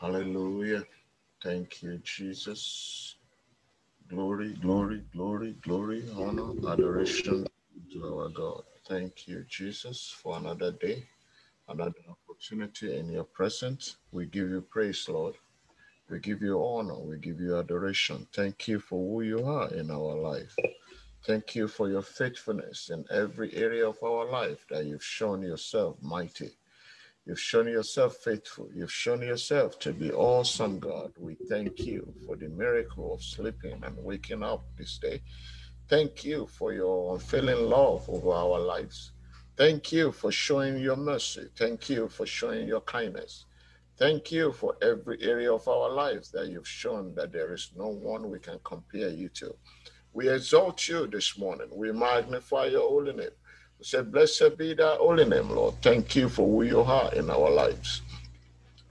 Hallelujah. Thank you, Jesus. Glory, glory, glory, glory, honor, adoration to our God. Thank you, Jesus, for another day, another opportunity in your presence. We give you praise, Lord. We give you honor. We give you adoration. Thank you for who you are in our life. Thank you for your faithfulness in every area of our life that you've shown yourself mighty. You've shown yourself faithful. You've shown yourself to be awesome, God. We thank you for the miracle of sleeping and waking up this day. Thank you for your unfailing love over our lives. Thank you for showing your mercy. Thank you for showing your kindness. Thank you for every area of our lives that you've shown that there is no one we can compare you to. We exalt you this morning. We magnify your holy name. We say, Blessed be thy holy name, Lord. Thank you for who you are in our lives.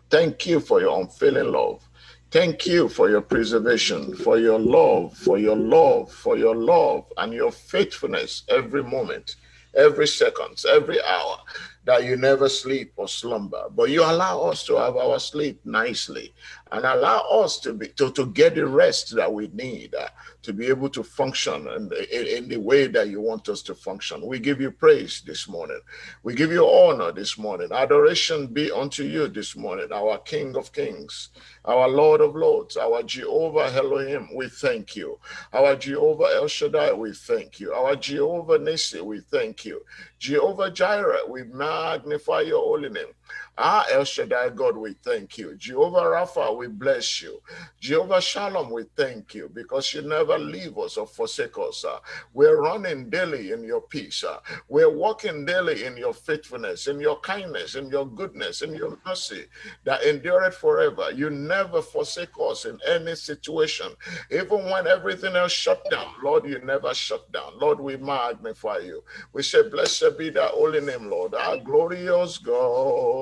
Thank you for your unfailing love. Thank you for your preservation, for your love, for your love, for your love, and your faithfulness every moment, every second, every hour that you never sleep or slumber, but you allow us to have our sleep nicely and allow us to be to, to get the rest that we need uh, to be able to function in the, in the way that you want us to function. We give you praise this morning. We give you honor this morning. Adoration be unto you this morning, our King of Kings, our Lord of Lords, our Jehovah Elohim. We thank you. Our Jehovah El Shaddai, we thank you. Our Jehovah Nissi, we thank you. Jehovah Jireh, we magnify your holy name. Ah, El Shaddai, God, we thank you. Jehovah Rapha, we bless you. Jehovah Shalom, we thank you because you never leave us or forsake us. Uh, we're running daily in your peace. Uh, we're walking daily in your faithfulness, in your kindness, in your goodness, in your mercy that endureth forever. You never forsake us in any situation. Even when everything else shut down, Lord, you never shut down. Lord, we magnify you. We say, Blessed be thy holy name, Lord, our glorious God.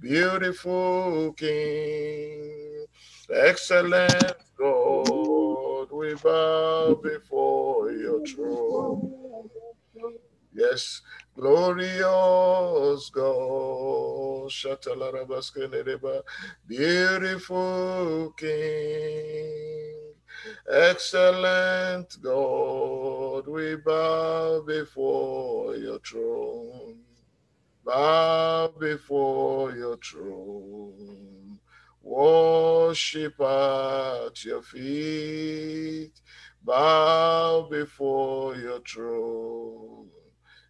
Beautiful King, excellent God, we bow before your throne. Yes, glorious God, beautiful King, excellent God, we bow before your throne bow before your throne, worship at your feet, bow before your throne.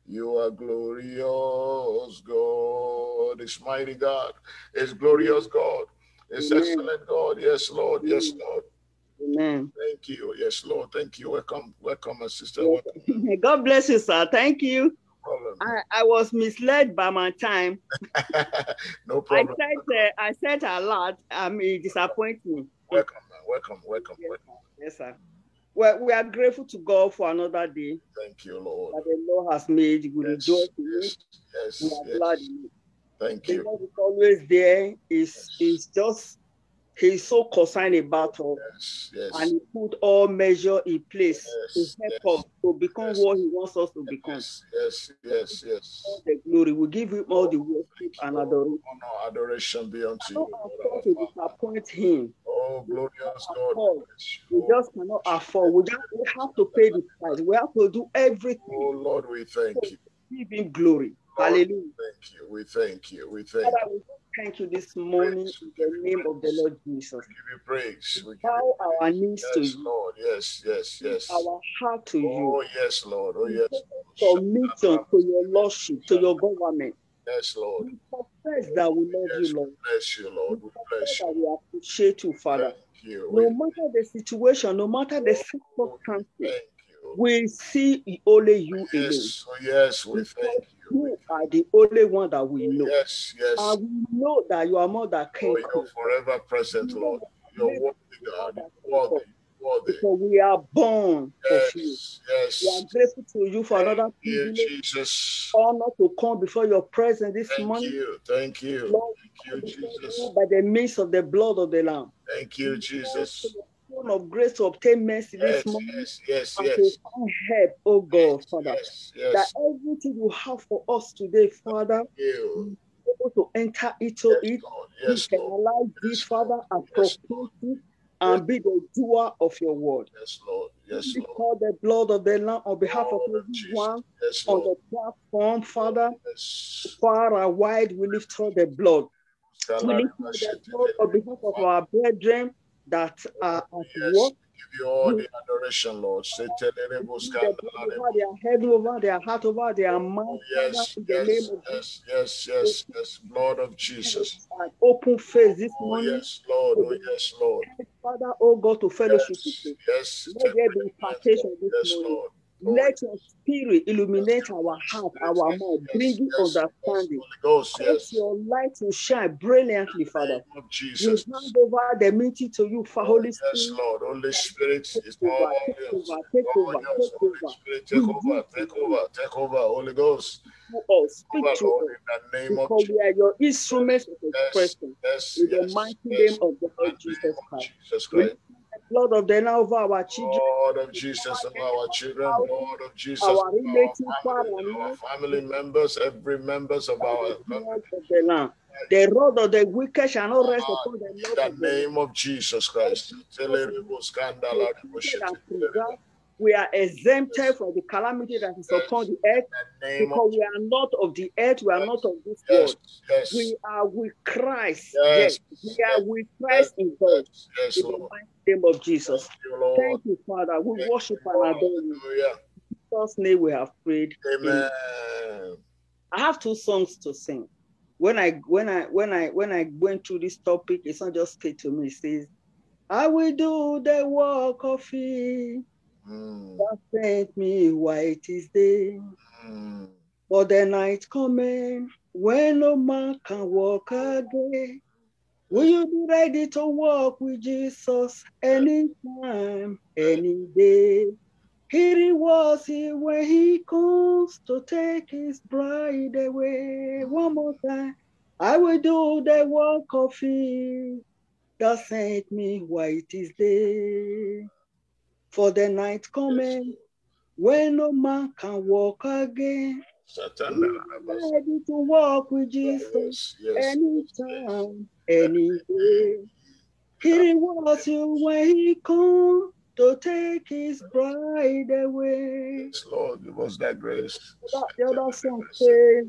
You are glorious God, is mighty God, is glorious God, is excellent God. Yes, Lord, yes, Lord. Amen. Thank you. Yes, Lord. Thank you. Welcome, welcome, my sister. Welcome. God bless you, sir. Thank you. I, I, was misled by my time. no problem. I said uh, I said a lot. I mean, disappoint me. Welcome, welcome, welcome, yes, welcome. Sir. Yes, sir. Well, we are grateful to God for another day. Thank you, Lord. That the Lord has made. We yes, rejoice yes, yes, We are yes. glad in it. Thank the you. Lord is always there. Is is just He's so concerned about us. Yes, yes. And he put all measure in place yes, to help us to become what he wants us to become. Yes, yes, yes, yes. All the glory. We give him all the worship and adoration. Honor, adoration be unto you. To disappoint him. Oh, glorious God. We. Just cannot afford. We just we have to pay the price. We have to do everything. Oh, Lord, we thank you. Give him glory. Hallelujah. Thank you. We thank you. We thank you. Thank you this morning Praise. in the name of the. Lord Jesus. We give you praise. We give Bow our knees to you. Lord. Yes, yes, yes. Our heart to you. Oh, yes, Lord. Oh, yes. Submission to your lordship, to your government. Yes, Lord. We confess that we love Yes, you, Lord. we bless you, Lord. We bless you. we appreciate you, Father. Thank you. No matter the situation, no matter the oh, circumstances, thank you. we see only you. Yes, oh, yes, we thank you. We You are the only one that we know. Yes, yes. And we know that you are more than Oh, you're forever present, Lord. You're worthy, God. Worthy. Worthy. Because we are born of you. Yes, We are grateful to you for another Thank privilege, Jesus. honor to come before your presence this Thank morning. you. Thank you. Lord, Thank you, Jesus. by the means of the blood of the Lamb. Thank you, Jesus. Throne of grace to obtain mercy Yes, this morning yes, yes, and to yes. find help, oh God, Father. Yes, That everything you have for us today, Father, You. able to enter into Yes, it God. Yes, Lord. Internalize this, Father, appropriate and be the doer of your word. Yes, Lord. Yes, We Lord. call the blood of the Lamb on behalf of Lord of everyone Yes, on the platform, Father. Yes. Far and wide, we lift up the blood. We lift up the blood on behalf of our brethren that are at Yes, work. give you all the adoration, Lord. We plead the blood over their head, over their heart, oh, over their mind, Oh, Father, yes, the yes, yes, yes, yes, yes, blood of Jesus. Open face this Oh, morning, yes, Lord. Oh, yes, Lord. Father, oh God, to fellowship Yes, yes. Let there be impartation this Yes, morning. Let your spirit illuminate our heart, our mind, bringing understanding. Holy Ghost, Cause yes. your light to shine brilliantly, Father. Of We Jesus. hand over the meeting to you, for Holy yes, Spirit. Lord. Holy Spirit is Take all over, take yours. over, take All over, yours. take Holy over. Spirit, take We over, take over, take over. Holy Ghost, us, speak over, to Lord, us, in the name of because we are your instruments of expression. yes, In the mighty name of the Lord Jesus Christ. Jesus Christ. Lord of the now over our children, Lord of Jesus of our children, Lord of Jesus our of our family, our family members, every members of our family. the. Rod of the wicked shall not rest upon the in the of name of Jesus Christ. protected and preserved. We are exempted from the calamity that is upon the earth of because we are not of the earth, we are not of this world. yes, We are with Christ. Yes. We are with Christ in God. yes, yes, In Lord. Name of Jesus. Thank you. Thank you, Father. We Thank worship you, and adore you. In Jesus' name we have prayed. Amen. I have two songs to sing. When I when I when I when I went through this topic, it's not just came to me. It says, I will do the work of He Mm, that sent me while it is day. mm. But the night coming when no man can walk again. Will you be ready to walk with Jesus anytime, any day? Here He was he when he comes to take his bride away. One more time. I will do the work of he that sent me while it is day. For the night coming when no man can walk again. Satan, Ready to walk with Jesus yes, yes, anytime, any day. He was you when he come to take his bride away. yes, Lord, give us that grace. That, the other song says,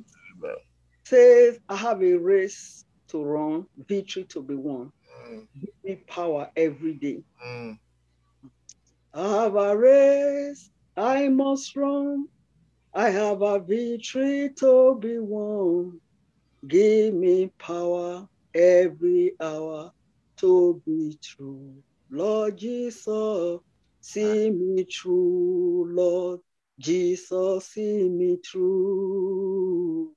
says, I have a race to run, victory to be won. Mm, Give me power every day. mm. I have a race I must run. I have a victory to be won. Give me power every hour to be true. Lord Jesus, see me through. Lord Jesus, see me through.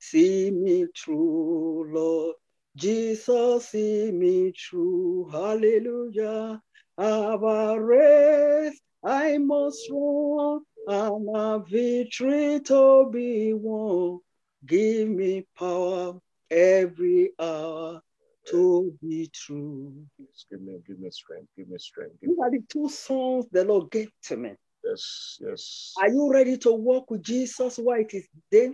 See me through, Lord. Jesus, see me through. Hallelujah. I have a race I must run and a victory to be won. Give me power every hour to be true. Yes, Give me, give me strength. Give me strength. Give These me, are the two songs the Lord gave to me. yes, yes. Are you ready to walk with Jesus while it is day?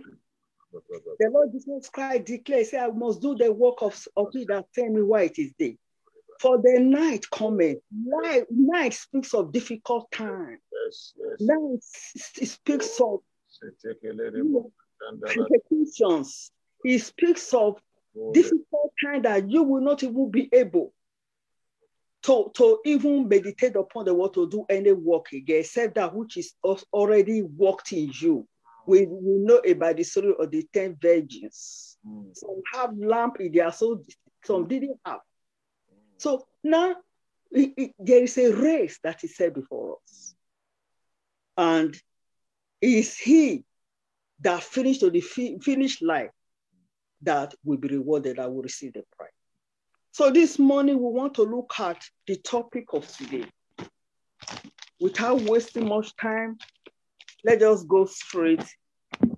The Lord Jesus Christ declares, say, I must do the work of, of he that tell me why it is day. For the night coming. Night, night speaks of difficult time. Yes, yes. Night s- speaks of persecutions. It speaks of difficult time that you will not even be able to, to even meditate upon the word to do any work again, except that which is already worked in you. Hmm. We, we know about the story of the ten virgins. Mm, Some have lamp in their soul, some hmm. didn't have. Hmm. So now it- it- there is a race that is set before us. And is he that finished to the fi- finish line that will be rewarded, that will receive the prize. So this morning we want to look at the topic of today. Without wasting much time, let us go straight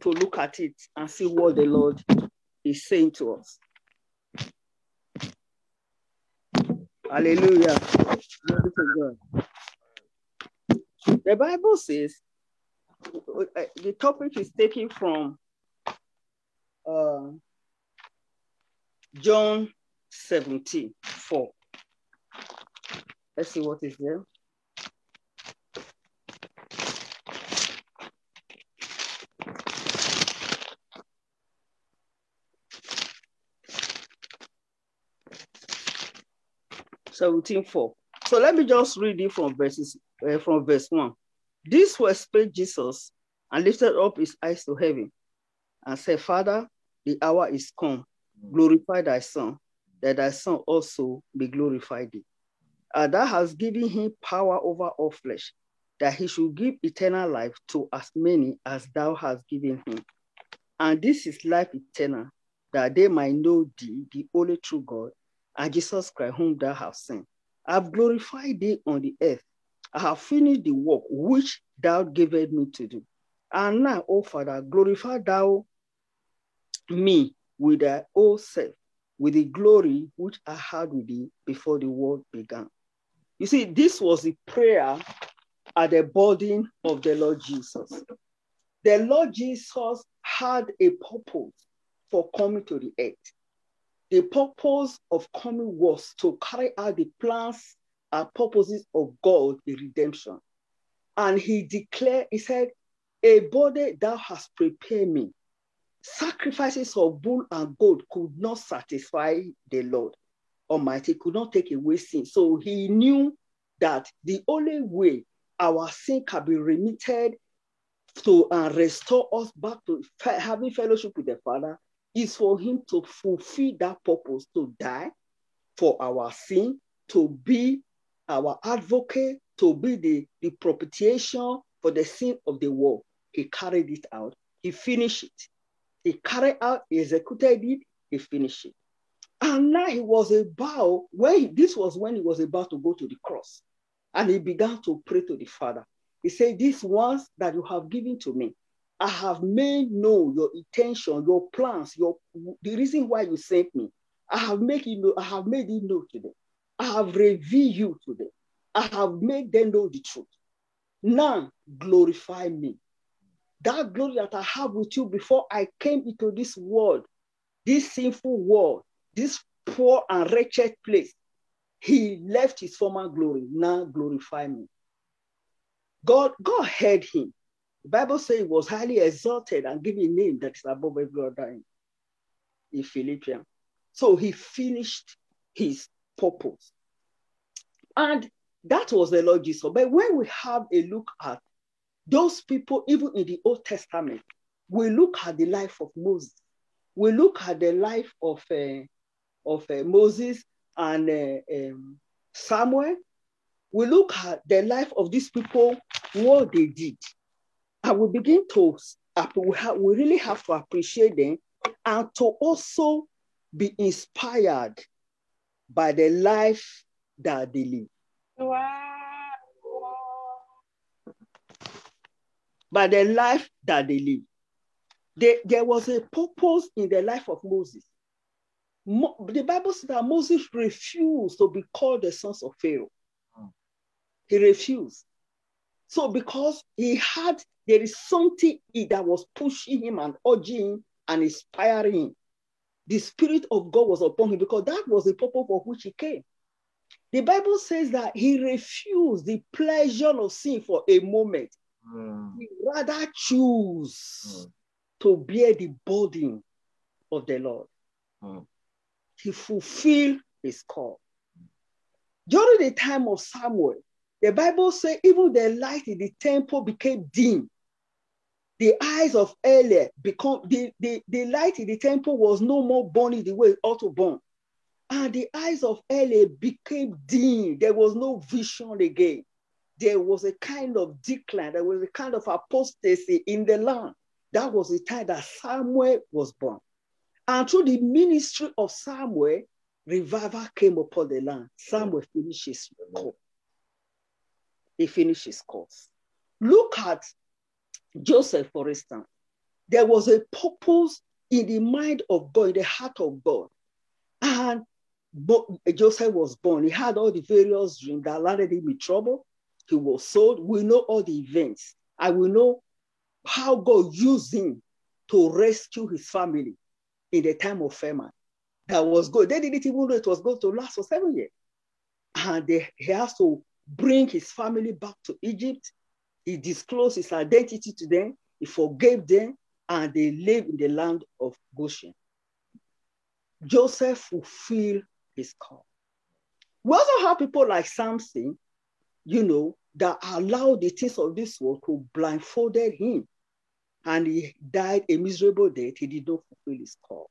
to look at it and see what the Lord is saying to us. Hallelujah. The Bible says, uh, the topic is taken from uh, John 17, 4. Let's see what is there. Seventeen four. So let me just read it from verses uh, from verse one. This was spake Jesus and lifted up his eyes to heaven and said, Father, the hour is come. Glorify thy son, that thy son also be glorified thee. And thou hast given him power over all flesh, that he should give eternal life to as many as thou hast given him. And this is life eternal, that they might know thee, the only true God, and Jesus Christ, whom thou hast sent. I have glorified thee on the earth. I have finished the work which thou gavest me to do. And now, O Father, glorify thou me with thy own self, with the glory which I had with thee before the world began. You see, this was the prayer at the burden of the Lord Jesus. The Lord Jesus had a purpose for coming to the earth. The purpose of coming was to carry out the plans and purposes of God in redemption. And he declared, he said, A body thou hast prepared me Sacrifices of bull and goat could not satisfy the Lord Almighty, could not take away sin. So he knew that the only way our sin can be remitted to and restore us back to having fellowship with the Father is for him to fulfill that purpose, to die for our sin, to be our advocate, to be the, the propitiation for the sin of the world. He carried it out. He finished it. He carried out, he executed it, he finished it. And now he was about, when this was when he was about to go to the cross. And he began to pray to the Father. He said, These ones that you have given to me, I have made known your intention, your plans, your the reason why you sent me. I have made you know, I have made it known to them. I have revealed you to them. I have made them know the truth. Now glorify me that glory that I have with you before I came into this world, this sinful world, this poor and wretched place, he left his former glory. Now glorify me. God, God heard him. The Bible says he was highly exalted and given a name that is above every other name in Philippians. So he finished his purpose. And that was the Lord Jesus. But when we have a look at those people, even in the Old Testament, we look at the life of Moses. We look at the life of, uh, of uh, Moses and uh, um, Samuel. We look at the life of these people, what they did. And we begin to, we, have, we really have to appreciate them and to also be inspired by the life that they live. Wow. by the life that they live. They, there was a purpose in the life of Moses. Mo, the Bible says that Moses refused to be called the sons of Pharaoh. Hmm. He refused. So because he had, there is something that was pushing him and urging him and inspiring him. The Spirit of God was upon him because that was the purpose for which he came. The Bible says that he refused the pleasure of sin for a moment Mm. He rather choose mm. to bear the burden of the Lord. Mm. He fulfilled his call. During the time of Samuel, the Bible says even the light in the temple became dim. The eyes of Eli become the, the, the light in the temple was no more burning the way it ought to burn. And the eyes of Eli became dim. There was no vision again there was a kind of decline, there was a kind of apostasy in the land. That was the time that Samuel was born. And through the ministry of Samuel, revival came upon the land. Samuel finished his course. He finished his course. Look at Joseph, for instance. There was a purpose in the mind of God, in the heart of God. And Joseph was born. He had all the various dreams that landed him in trouble he was sold. We know all the events. I will know how God used him to rescue his family in the time of famine. that was good. They didn't even know it was going to last for seven years. And they, he has to bring his family back to Egypt. He disclosed his identity to them. He forgave them, and they live in the land of Goshen. Joseph fulfilled his call. We also have people like Samson, you know, that allowed the things of this world to blindfolded him. And he died a miserable death. He did not fulfill his call.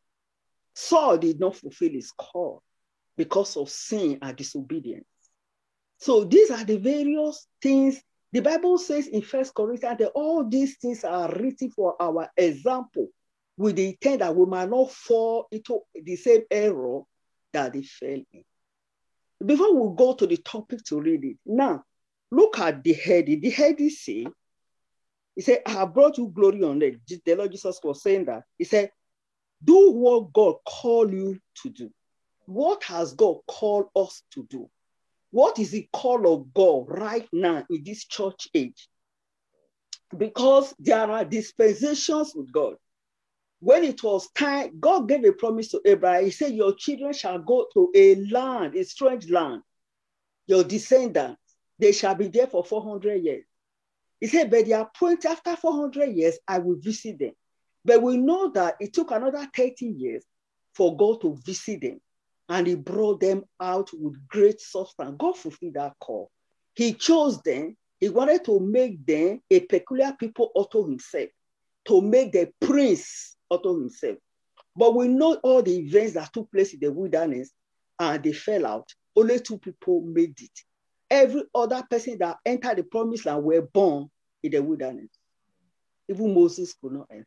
Saul did not fulfill his call because of sin and disobedience. So these are the various things the Bible says in First Corinthians that all these things are written for our example, with the intent that we might not fall into the same error that they fell in. Before we go to the topic to read it, now look at the heading. The heading say, he said, I have brought you glory on earth. The Lord Jesus was saying that. He said, Do what God called you to do. What has God called us to do? What is the call of God right now in this church age? Because there are dispensations with God. When it was time, God gave a promise to Abraham. He said, Your children shall go to a land, a strange land. Your descendants, they shall be there for 400 years. He said, But they are appointed after 400 years, I will visit them. But we know that it took another 30 years for God to visit them and he brought them out with great substance. God fulfilled that call. He chose them. He wanted to make them a peculiar people unto himself, to make the prince unto himself. But we know all the events that took place in the wilderness and they fell out. Only two people made it. Every other person that entered the promised land were born in the wilderness. Even Moses could not enter.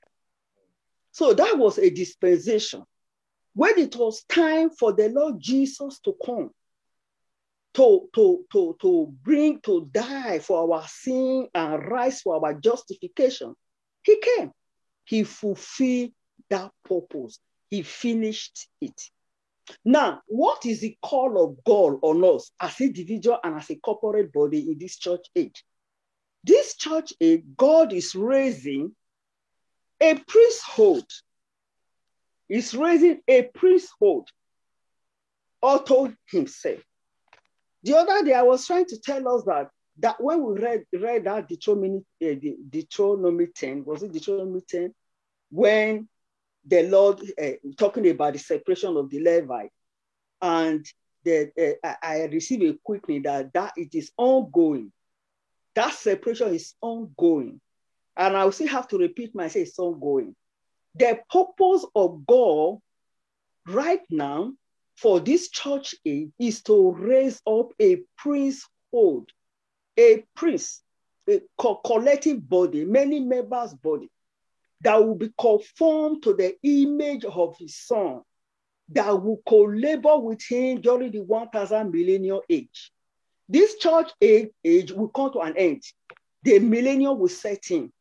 So that was a dispensation when it was time for the Lord Jesus to come, to, to, to, to bring, to die for our sin and rise for our justification, he came. He fulfilled that purpose. He finished it. Now, what is the call of God on us as individual and as a corporate body in this church age? This church age, God is raising a priesthood is raising a priesthood unto himself. The other day, I was trying to tell us that that when we read read that Deuteronomy, uh, Deuteronomy 10, was it Deuteronomy 10, when the Lord uh, talking about the separation of the Levite, and the, uh, I received a quickly that that it is ongoing. That separation is ongoing, and I will still have to repeat myself. It's ongoing. The purpose of God right now for this church age is to raise up a priesthood, a priest, a co- collective body, many members body that will be conformed to the image of his son, that will co-labor with him during the 1000 millennial age. This church age, age will come to an end. The millennium will set in.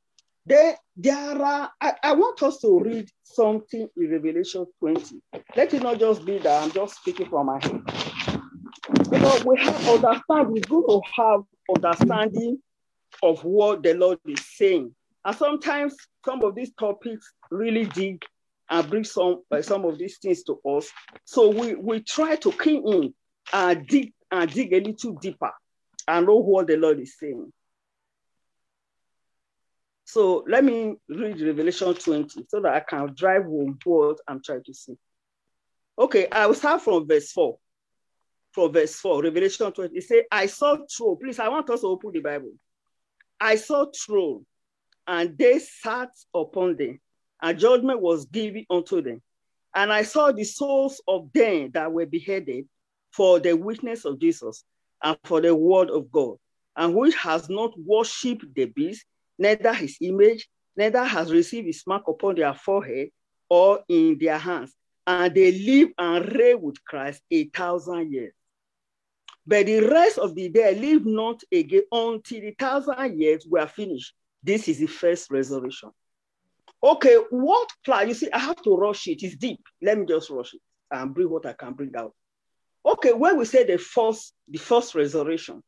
There, there are, I, I, want us to read something in Revelation 20. Let it not just be that I'm just speaking from my head. Because we have understand, we're going to have understanding of what the Lord is saying. And sometimes some of these topics really dig and bring some uh, some of these things to us. So we, we try to key in and dig and dig a little deeper and know what the Lord is saying. So let me read Revelation 20 so that I can drive home what I'm trying to see. Okay, I will start from verse 4. From verse 4, Revelation 20. It says, I saw throne. Please, I want us to open the Bible. I saw throne, and they sat upon them, and judgment was given unto them. And I saw the souls of them that were beheaded for the witness of Jesus and for the word of God, and which has not worshipped the beast, neither his image, neither has received his mark upon their forehead or in their hands. And they live and reign with Christ a thousand years. But the rest of the day live not again until the thousand years were finished. This is the first resurrection. Okay, what plan? You see, I have to rush it. It's deep. Let me just rush it and bring what I can bring out. Okay, when we say the first, the first resurrection,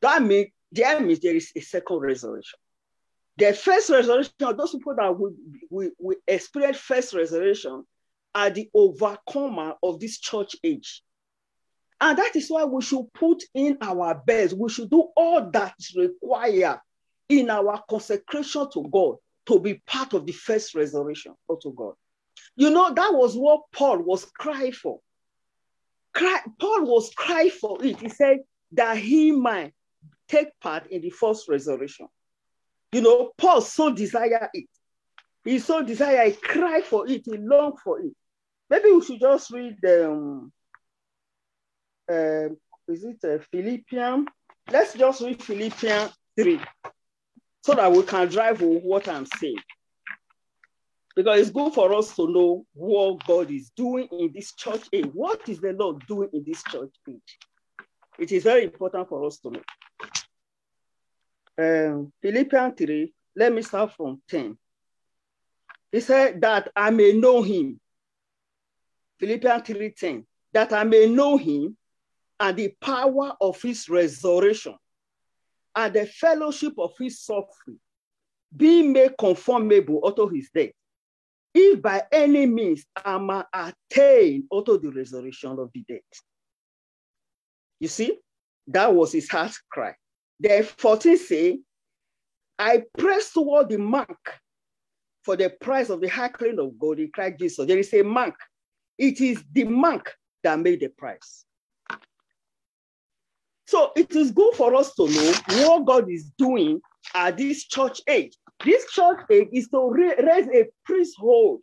that means there means there is a second resurrection. The first resurrection, those people that we, we, we experience first resurrection, are the overcomer of this church age. And that is why we should put in our best. We should do all that is required in our consecration to God to be part of the first resurrection to God. You know, that was what Paul was crying for. Cry, Paul was crying for it. He said that he might take part in the first resurrection. You know, Paul so desire it. He so desire, he cry for it, he long for it. Maybe we should just read um, uh, is it uh, Philippians? Let's just read Philippians 3 so that we can drive what I'm saying. Because it's good for us to know what God is doing in this church age. What is the Lord doing in this church age? It is very important for us to know. Um, Philippians 3, let me start from 10. He said that I may know him. Philippians 3 10, that I may know him and the power of his resurrection and the fellowship of his suffering, being made conformable unto his death. If by any means I may attain unto the resurrection of the dead. You see, that was his heart cry. The 14 say, I press toward the mark for the price of the high claim of God in Christ Jesus. There is a mark. It is the mark that made the price. So it is good for us to know what God is doing at this church age. This church age is to raise a priesthood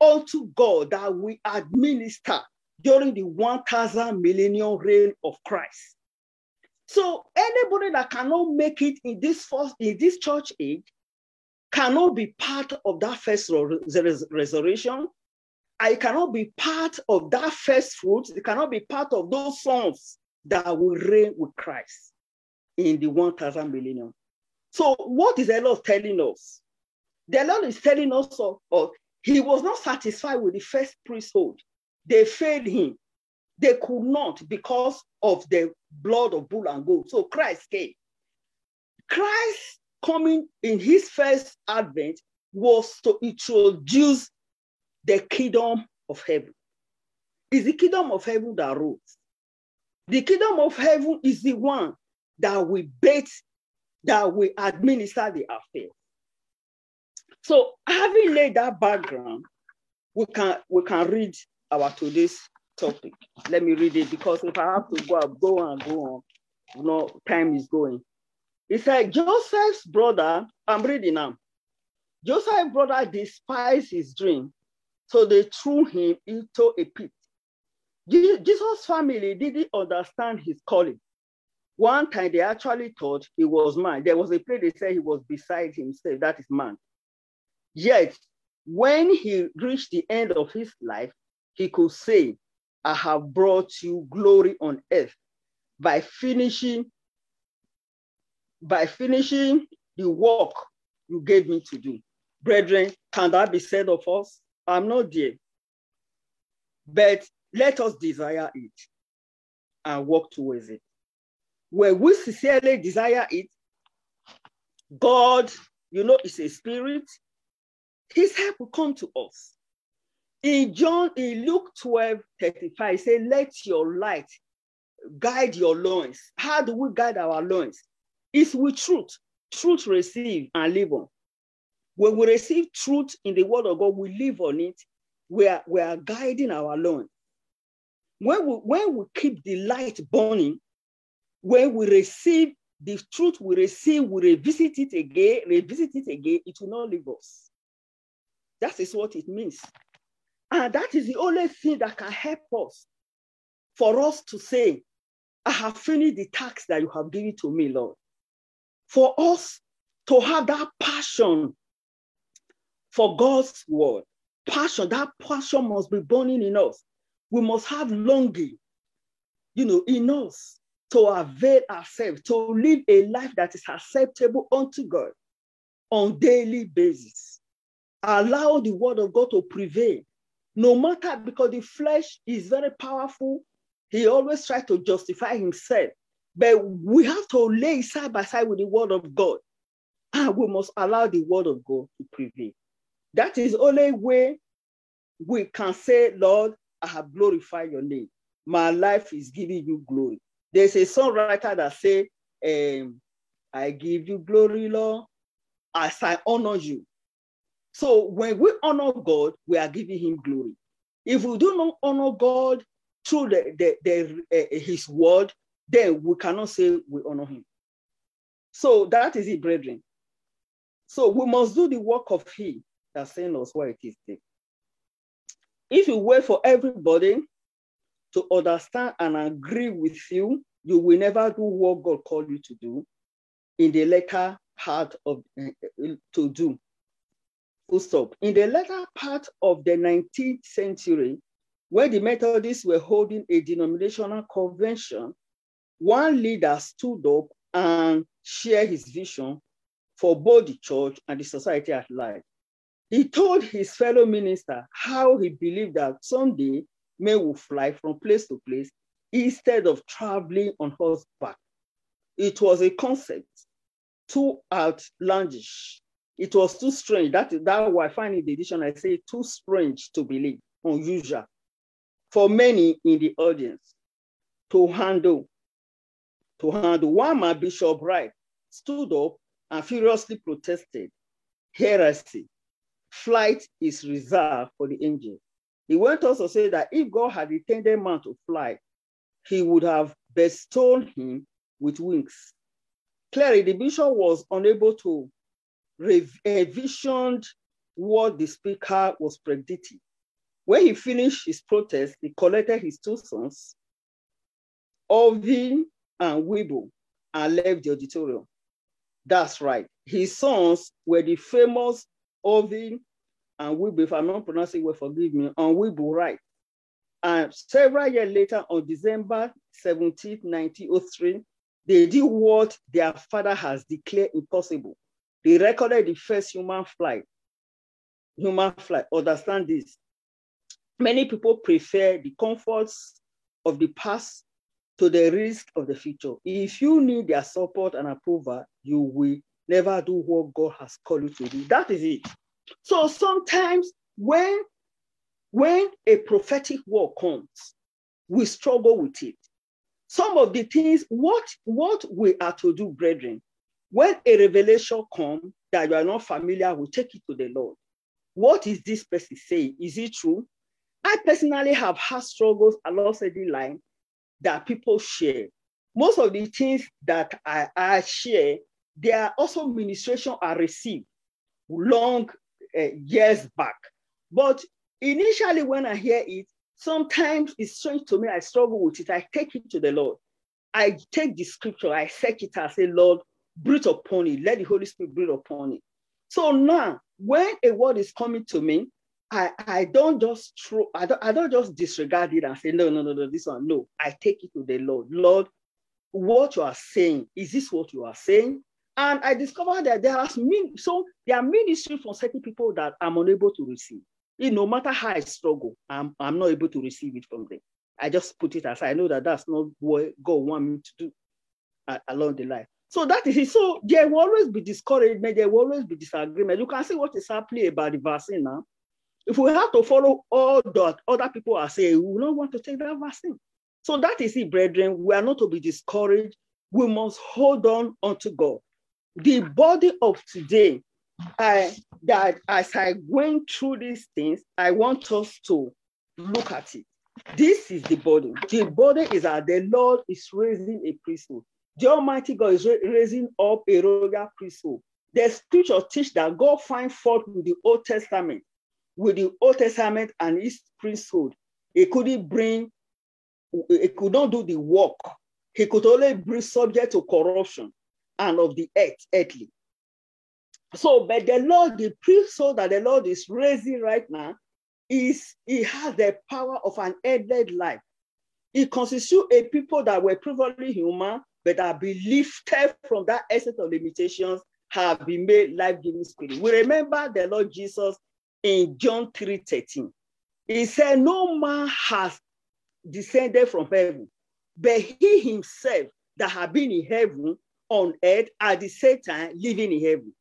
unto God that we administer during the 1000 millennial reign of Christ. So anybody that cannot make it in this first in this church age cannot be part of that first resurrection. I cannot be part of that first fruit. It cannot be part of those sons that will reign with Christ in the 1000 millennium. So, what is the Lord telling us? The Lord is telling us of, of he was not satisfied with the first priesthood. They failed him. They could not because of the blood of bull and goat. So Christ came. Christ coming in his first advent was to introduce the kingdom of heaven. It's the kingdom of heaven that rules. The kingdom of heaven is the one that we bait, that we administer the affair. So having laid that background, we can we can read our today's topic. Let me read it because if I have to go, I'll go and go on. You know, time is going. It said Joseph's brother, I'm reading now. Joseph's brother despised his dream, so they threw him into a pit Jesus' family didn't understand his calling. One time they actually thought he was man. There was a place they said he was beside himself, that is man. Yet, when he reached the end of his life, he could say, I have brought you glory on earth by finishing, by finishing the work you gave me to do. Brethren, can that be said of us? I'm not there. But let us desire it and work towards it. When we sincerely desire it, God, you know, is a spirit. His help will come to us. In John, in Luke 12, 35, say, let your light guide your loins. How do we guide our loins? It's with truth. Truth receive and live on. When we receive truth in the word of God, we live on it. We are, we are guiding our loins. When we, when we keep the light burning, when we receive the truth we receive, we revisit it again, revisit it again, it will not leave us. That is what it means. And that is the only thing that can help us for us to say, I have finished the task that you have given to me, Lord. For us to have that passion for God's word, passion, that passion must be burning in us we must have longing, you know, in us to avail ourselves, to live a life that is acceptable unto God on daily basis. Allow the word of God to prevail. No matter, because the flesh is very powerful, he always tries to justify himself. But we have to lay side by side with the word of God. And we must allow the word of God to prevail. That is only way we can say, Lord, I have glorified your name. My life is giving you glory. There's a songwriter that say, um, I give you glory, Lord, as I honor you. So when we honor God, we are giving him glory. If we do not honor God through the, the, the uh, his word, then we cannot say we honor him. So that is it, brethren. So we must do the work of he that sent us where it is. If you wait for everybody to understand and agree with you, you will never do what God called you to do in the later part of uh, to do. Full stop. In the latter part of the 19th century, when the Methodists were holding a denominational convention, one leader stood up and shared his vision for both the church and the society at large. He told his fellow minister how he believed that someday men will fly from place to place instead of traveling on horseback. It was a concept too outlandish. It was too strange. That is that why I find in the edition I say too strange to believe, unusual for many in the audience to handle. To handle. One man, Bishop Wright, stood up and furiously protested heresy flight is reserved for the angels. He went on to say that if God had intended man to fly, he would have bestowed him with wings. Clearly, the bishop was unable to envision what the speaker was predicting. When he finished his protest, he collected his two sons, Ovi and Wibo, and left the auditorium. That's right. His sons were the famous Ovi and Wibo, if I'm not pronouncing well, forgive me, on Wibo right. And several years later, on December 17, 1903, they did what their father has declared impossible. They recorded the first human flight. Human flight, understand this. Many people prefer the comforts of the past to the risk of the future. If you need their support and approval, you will never do what God has called you to do. That is it. So sometimes when, when a prophetic word comes, we struggle with it. Some of the things, what, what we are to do, brethren, when a revelation comes that you are not familiar with, take it to the Lord. What is this person saying? Is it true? I personally have had struggles along the line that people share. Most of the things that I, I share, they are also ministration I received long uh, years back. But initially, when I hear it, sometimes it's strange to me. I struggle with it. I take it to the Lord. I take the scripture, I search it, I say, Lord, breathe upon it. Let the Holy Spirit breathe upon it. So now, when a word is coming to me, I, I don't just throw, I don't, I don't just disregard it and say, no, no, no, no, this one. No, I take it to the Lord. Lord, what you are saying, is this what you are saying? And I discovered that there are min- so there are ministry for certain people that I'm unable to receive. It, no matter how I struggle, I'm, I'm not able to receive it from them. I just put it aside. I know that that's not what God want me to do uh, along the line. So that is it. So there will always be discouragement. There will always be disagreement. You can see what is happening about the vaccine now. If we have to follow all that other people are saying, we don't want to take that vaccine. So that is it, brethren. We are not to be discouraged. We must hold on unto God the body of today, I, that as I went through these things, I want us to look at it. This is the body. The body is that the Lord is raising a priesthood. The Almighty God is raising up a royal priesthood. The scripture teach that God find fault with the Old Testament, with the Old Testament and his priesthood. He couldn't bring, he could not do the work. He could only bring subject to corruption and of the earth, earthly. So, but the Lord, the priesthood that the Lord is raising right now, is he has the power of an endless life. It constitutes a people that were previously human, but are been lifted from that essence of limitations, have been made life-giving spirit. We remember the Lord Jesus in John 3 13. He said, No man has descended from heaven, but he himself that have been in heaven on earth at the same time living in heaven.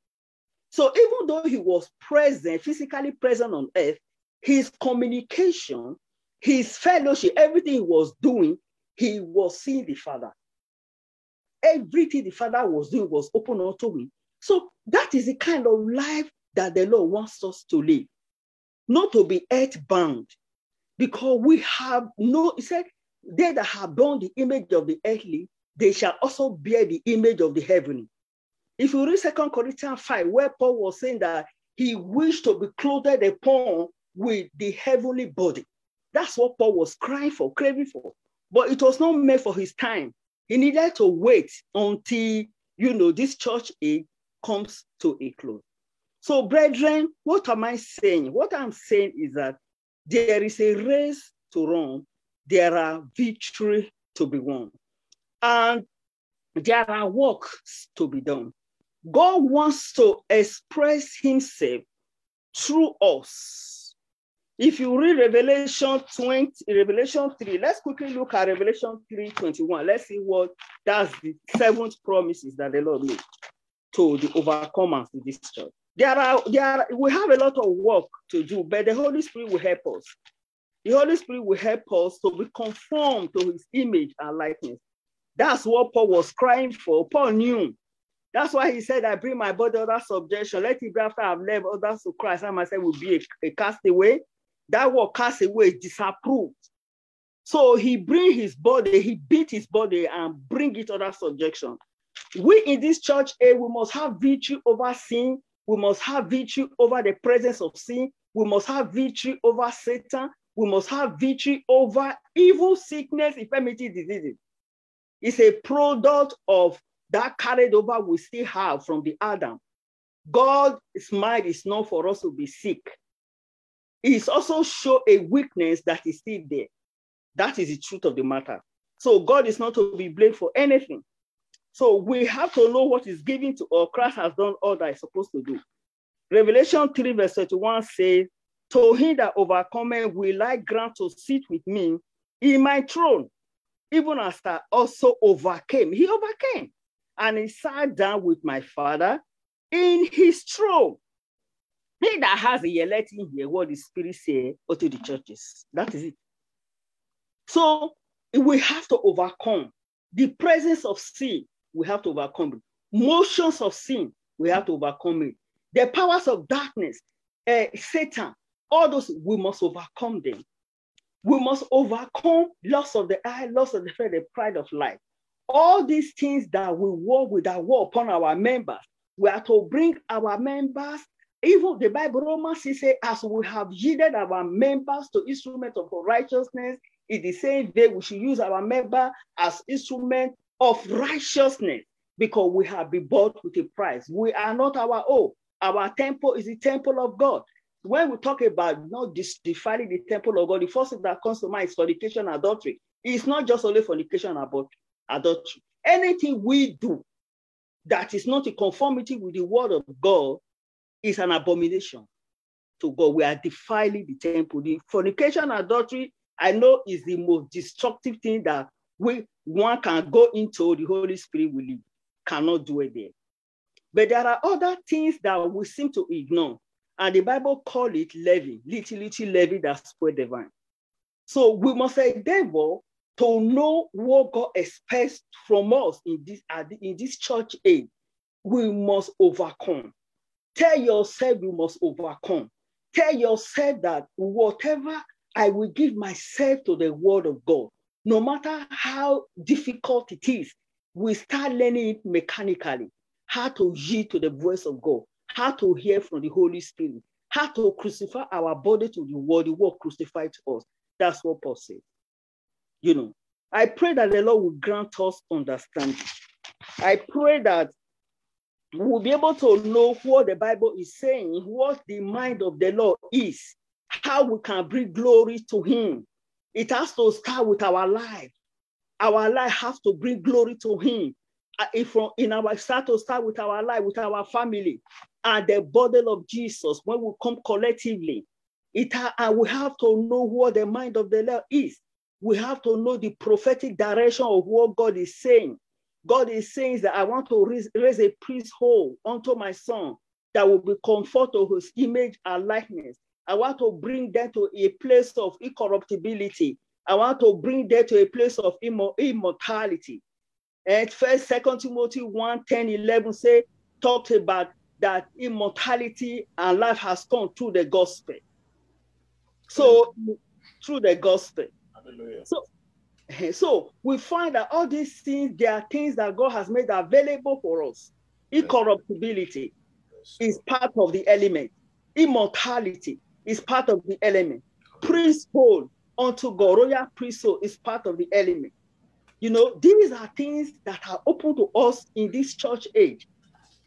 So even though he was present, physically present on earth, his communication, his fellowship, everything he was doing, he was seeing the Father. Everything the Father was doing was open unto him. So that is the kind of life that the Lord wants us to live, not to be earthbound, because we have no, he said, they that have borne the image of the earthly, they shall also bear the image of the heavenly. If you read Second Corinthians 5, where Paul was saying that he wished to be clothed upon with the heavenly body. That's what Paul was crying for, craving for. But it was not made for his time. He needed to wait until, you know, this church age comes to a close. So, brethren, what am I saying? What I'm saying is that there is a race to run, there are victory to be won, and there are works to be done. God wants to express himself through us. If you read Revelation 20, Revelation 3, let's quickly look at Revelation 3 21. Let's see what that's the seventh promises that the Lord made to the overcomers in this church. There are, there are, we have a lot of work to do, but the Holy Spirit will help us. The Holy Spirit will help us to be conformed to his image and likeness. That's what Paul was crying for. Paul knew that's why he said, I bring my body under subjection. Let it be after I've left others to Christ. I myself will be a, a castaway. That word castaway is disapproved. So he bring his body, he beat his body and bring it under subjection. We in this church, eh, we must have victory over sin. We must have victory over the presence of sin. We must have victory over Satan. We must have victory over evil, sickness, infirmity, diseases. It's a product of that carried over we still have from the Adam. God's mind is not for us to be sick. It's also show a weakness that is still there. That is the truth of the matter. So God is not to be blamed for anything. So we have to know what is given to us. Christ has done all that is supposed to do. Revelation 3, verse 31 says, To him that overcometh will I grant to sit with me in my throne, even as I also overcame. He overcame and he sat down with my father in his throne. He that has a ear, let him hear what the Spirit say to the churches. That is it. So we have to overcome the presence of sin. We have to overcome it. Motions of sin. We have to overcome it. The powers of darkness, uh, Satan, all those we must overcome them. We must overcome loss of the eye, loss of the faith, the pride of life all these things that we work with that work upon our members, we are to bring our members, even the Bible Romans say, as we have yielded our members to instruments of righteousness, in the same way we should use our member as instrument of righteousness because we have been bought with a price. We are not our own. Our temple is the temple of God. When we talk about not defiling the temple of God, the first thing that comes to mind is fornication, adultery. It's not just only fornication, adultery adultery. Anything we do that is not in conformity with the word of God is an abomination to God. We are defiling the temple. The fornication, adultery, I know is the most destructive thing that we one can go into. The Holy Spirit will leave. Cannot do it there. But there are other things that we seem to ignore. And the Bible call it levy, little, little levy that spread the vine. So we must endeavor to know what God expects from us in this, in this church age, we must overcome. Tell yourself you must overcome. Tell yourself that whatever I will give myself to the word of God, no matter how difficult it is, we start learning it mechanically, how to yield to the voice of God, how to hear from the Holy Spirit, how to crucify our body to the word, the word crucified to us. That's what Paul said you know, I pray that the Lord will grant us understanding. I pray that we'll be able to know what the Bible is saying, what the mind of the Lord is, how we can bring glory to Him. It has to start with our life. Our life has to bring glory to Him. Uh, if in our start to start with our life, with our family, and the body of Jesus, when we come collectively, it and we have to know what the mind of the Lord is we have to know the prophetic direction of what God is saying. God is saying that I want to raise, raise a priesthood unto my son that will be conformed to his image and likeness. I want to bring them to a place of incorruptibility. I want to bring them to a place of immortality. And first, second Timothy 1, 10, 11 say, talked about that immortality and life has come through the gospel. So through the gospel. Hallelujah. So, so we find that all these things, they are things that God has made available for us. Incorruptibility is part of the element. Immortality is part of the element. Priesthood unto God, royal priesthood is part of the element. You know, these are things that are open to us in this church age.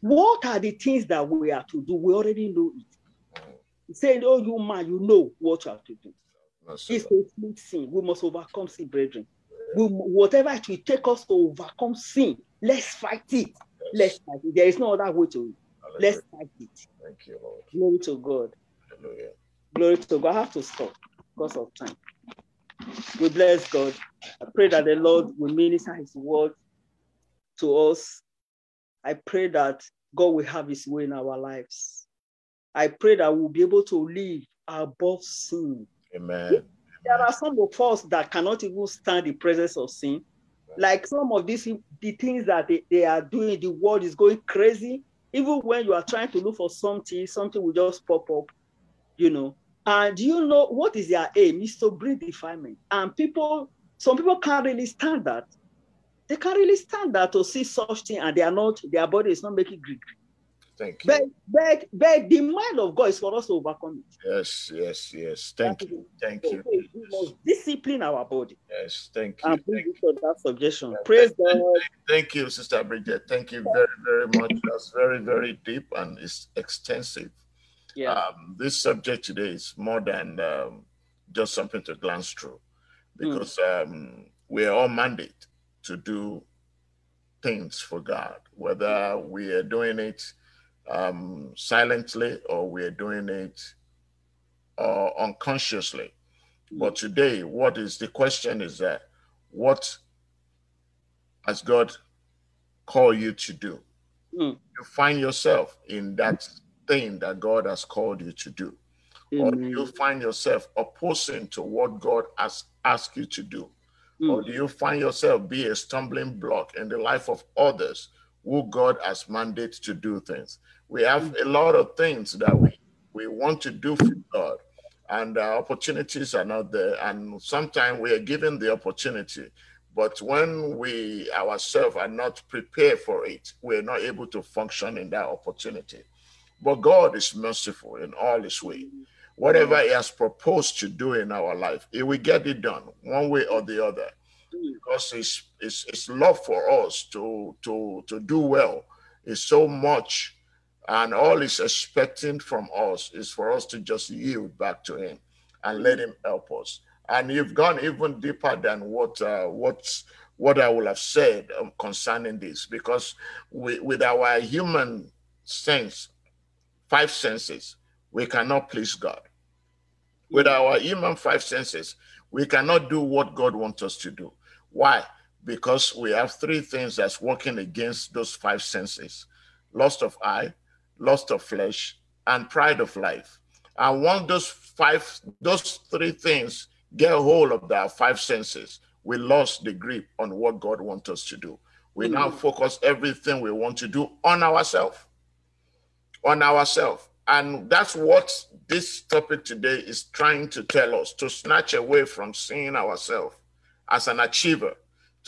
What are the things that we are to do? We already know it. Saying, Oh, you man, you know what you have to do. It's a sin. We must overcome sin, brethren. We, whatever it will take us to overcome sin, let's fight it. Yes. Let's fight it. There is no other way to it. Let's fight it. Thank you, Lord. Glory to God. Hallelujah. Glory to God. I have to stop because of time. We bless God. I pray that the Lord will minister his word to us. I pray that God will have his way in our lives. I pray that we'll be able to live above sin. Amen. There are some of us that cannot even stand the presence of sin. Like some of these the things that they, they are doing, the world is going crazy. Even when you are trying to look for something, something will just pop up, you know. And you know what is their aim? Is to bring defilement. And people, some people can't really stand that. They can't really stand that to see such thing, and they are not, their body is not making great. Thank you. But, but, but the mind of God is for us to overcome it. Yes, yes, yes. Thank you. Thank you. We must discipline our body. Yes, thank you. And thank it to that suggestion. Praise thank, God. Thank you, Sister Bridget. Thank you very, very much. That's very, very deep and it's extensive. Yeah. Um, this subject today is more than um, just something to glance through because mm. um, we are all mandated to do things for God, whether we are doing it um, silently or we're doing it uh, unconsciously. But today, what is the question is that what has God called you to do? Mm. You find yourself in that thing that God has called you to do. Mm. Or do you find yourself opposing to what God has asked you to do? Mm. Or do you find yourself be a stumbling block in the life of others who God has mandated to do things? we have mm. a lot of things that we we want to do for God, and opportunities are not there. And sometimes we are given the opportunity, but when we ourselves are not prepared for it, we're not able to function in that opportunity. But God is merciful in all His way. Whatever He has proposed to do in our life, He will get it done one way or the other, mm. because His His love for us to to to do well is so much and all he's expecting from us is for us to just yield back to him and let him help us. And you've gone even deeper than what uh, what what I would have said um, concerning this, because we, with our human sense, five senses, we cannot please God. With our human five senses, we cannot do what God wants us to do. Why? Because we have three things that's working against those five senses: lust of eye, lust of flesh, and pride of life. And once those five, those three things get a hold of our five senses, we lost the grip on what God wants us to do. We mm-hmm. now focus everything we want to do on ourselves. On ourselves. And that's what this topic today is trying to tell us to snatch away from seeing ourselves as an achiever,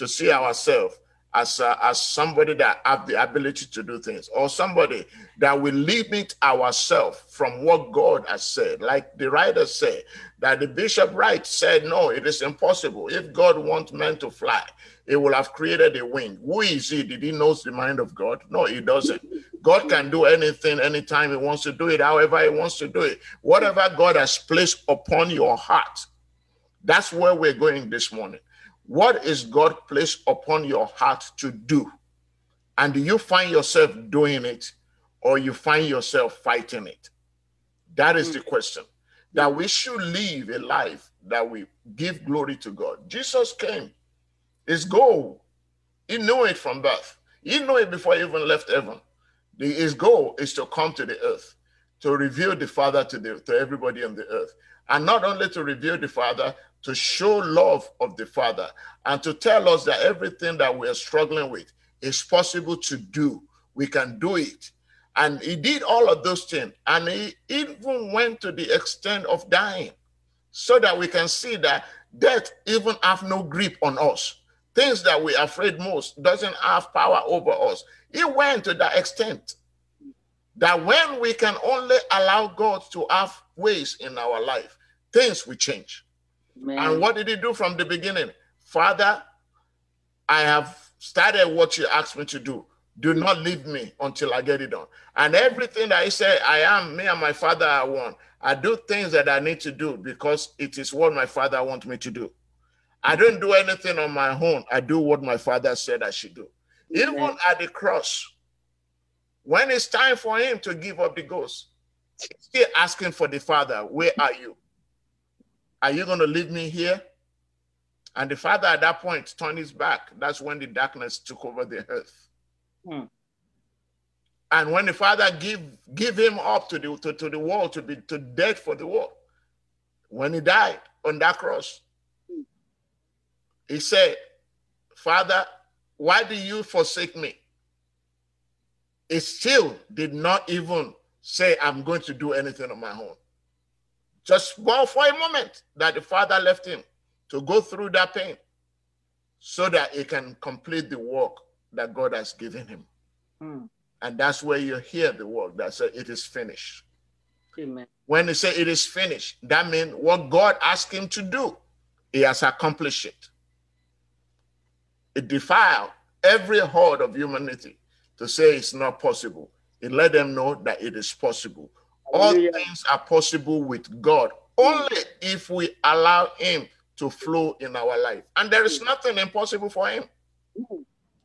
to see ourselves as as somebody that have the ability to do things or somebody that will limit ourselves from what god has said. Like the writer said that the bishop Wright said no it is impossible. If god wants men to fly he will have created a wing. Who is he? Did he knows the mind of god? No he doesn't. God can do anything anytime he wants to do it however he wants to do it. Whatever god has placed upon your heart that's where we're going this morning what is God placed upon your heart to do? And do you find yourself doing it or you find yourself fighting it? That is the hmm. question. That we should live a life that we give glory to God. Jesus came. His goal, he knew it from birth. He knew it before he even left heaven. His goal is to come to the earth to reveal the Father to, the, to everybody on the earth. And not only to reveal the Father, to show love of the Father and to tell us that everything that we are struggling with is possible to do. We can do it. And he did all of those things. And he even went to the extent of dying so that we can see that death even have no grip on us. Things that we are afraid most doesn't have power over us. He went to that extent that when we can only allow God to have ways in our life, things will change. Man. And what did he do from the beginning? Father, I have started what you asked me to do. Do not leave me until I get it done. And everything that he said, I am, me and my father are one. I do things that I need to do because it is what my father wants me to do. I don't do anything on my own. I do what my father said I should do. Even at the cross, when it's time for him to give up the ghost, still asking for the father, where are you? Are you going to leave me here? And the father at that point turned his back. That's when the darkness took over the earth. Hmm. And when the father give give him up to the to, to the world, to be to death for the world, when he died on that cross, he said, Father, why do you forsake me? He still did not even say, I'm going to do anything on my own. Just well, for a moment that the father left him to go through that pain so that he can complete the work that God has given him. Mm. And that's where you hear the word that says it is finished. Amen. When he say it is finished, that means what God asked him to do, he has accomplished it. It defiled every horde of humanity to say it's not possible. It let them know that it is possible. All things are possible with God only if we allow Him to flow in our life. And there is nothing impossible for Him.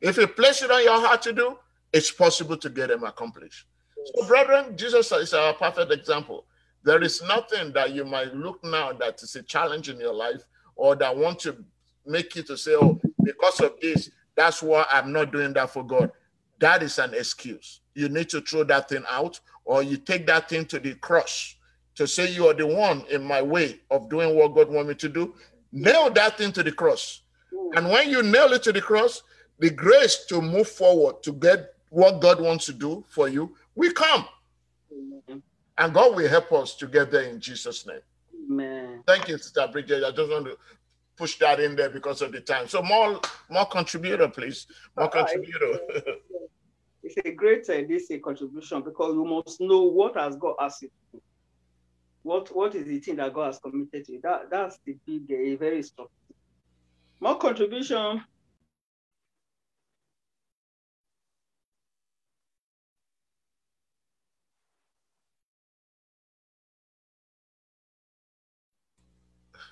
If He places it on your heart to do, it's possible to get them accomplished. So, brethren, Jesus is our perfect example. There is nothing that you might look now that is a challenge in your life or that want to make you to say, oh, because of this, that's why I'm not doing that for God. That is an excuse. You need to throw that thing out or you take that thing to the cross to say you are the one in my way of doing what God want me to do. Nail that thing to the cross. And when you nail it to the cross, the grace to move forward to get what God wants to do for you will come. Amen. And God will help us to get there in Jesus' name. Amen. Thank you, Sister Bridget. I just want to push that in there because of the time. So more more contributor, please. More contributor. it's a great uh, this a contribution because you must know what has God asked you to do. What what is the thing that God has committed to you? That that's the big a very strong. More contribution.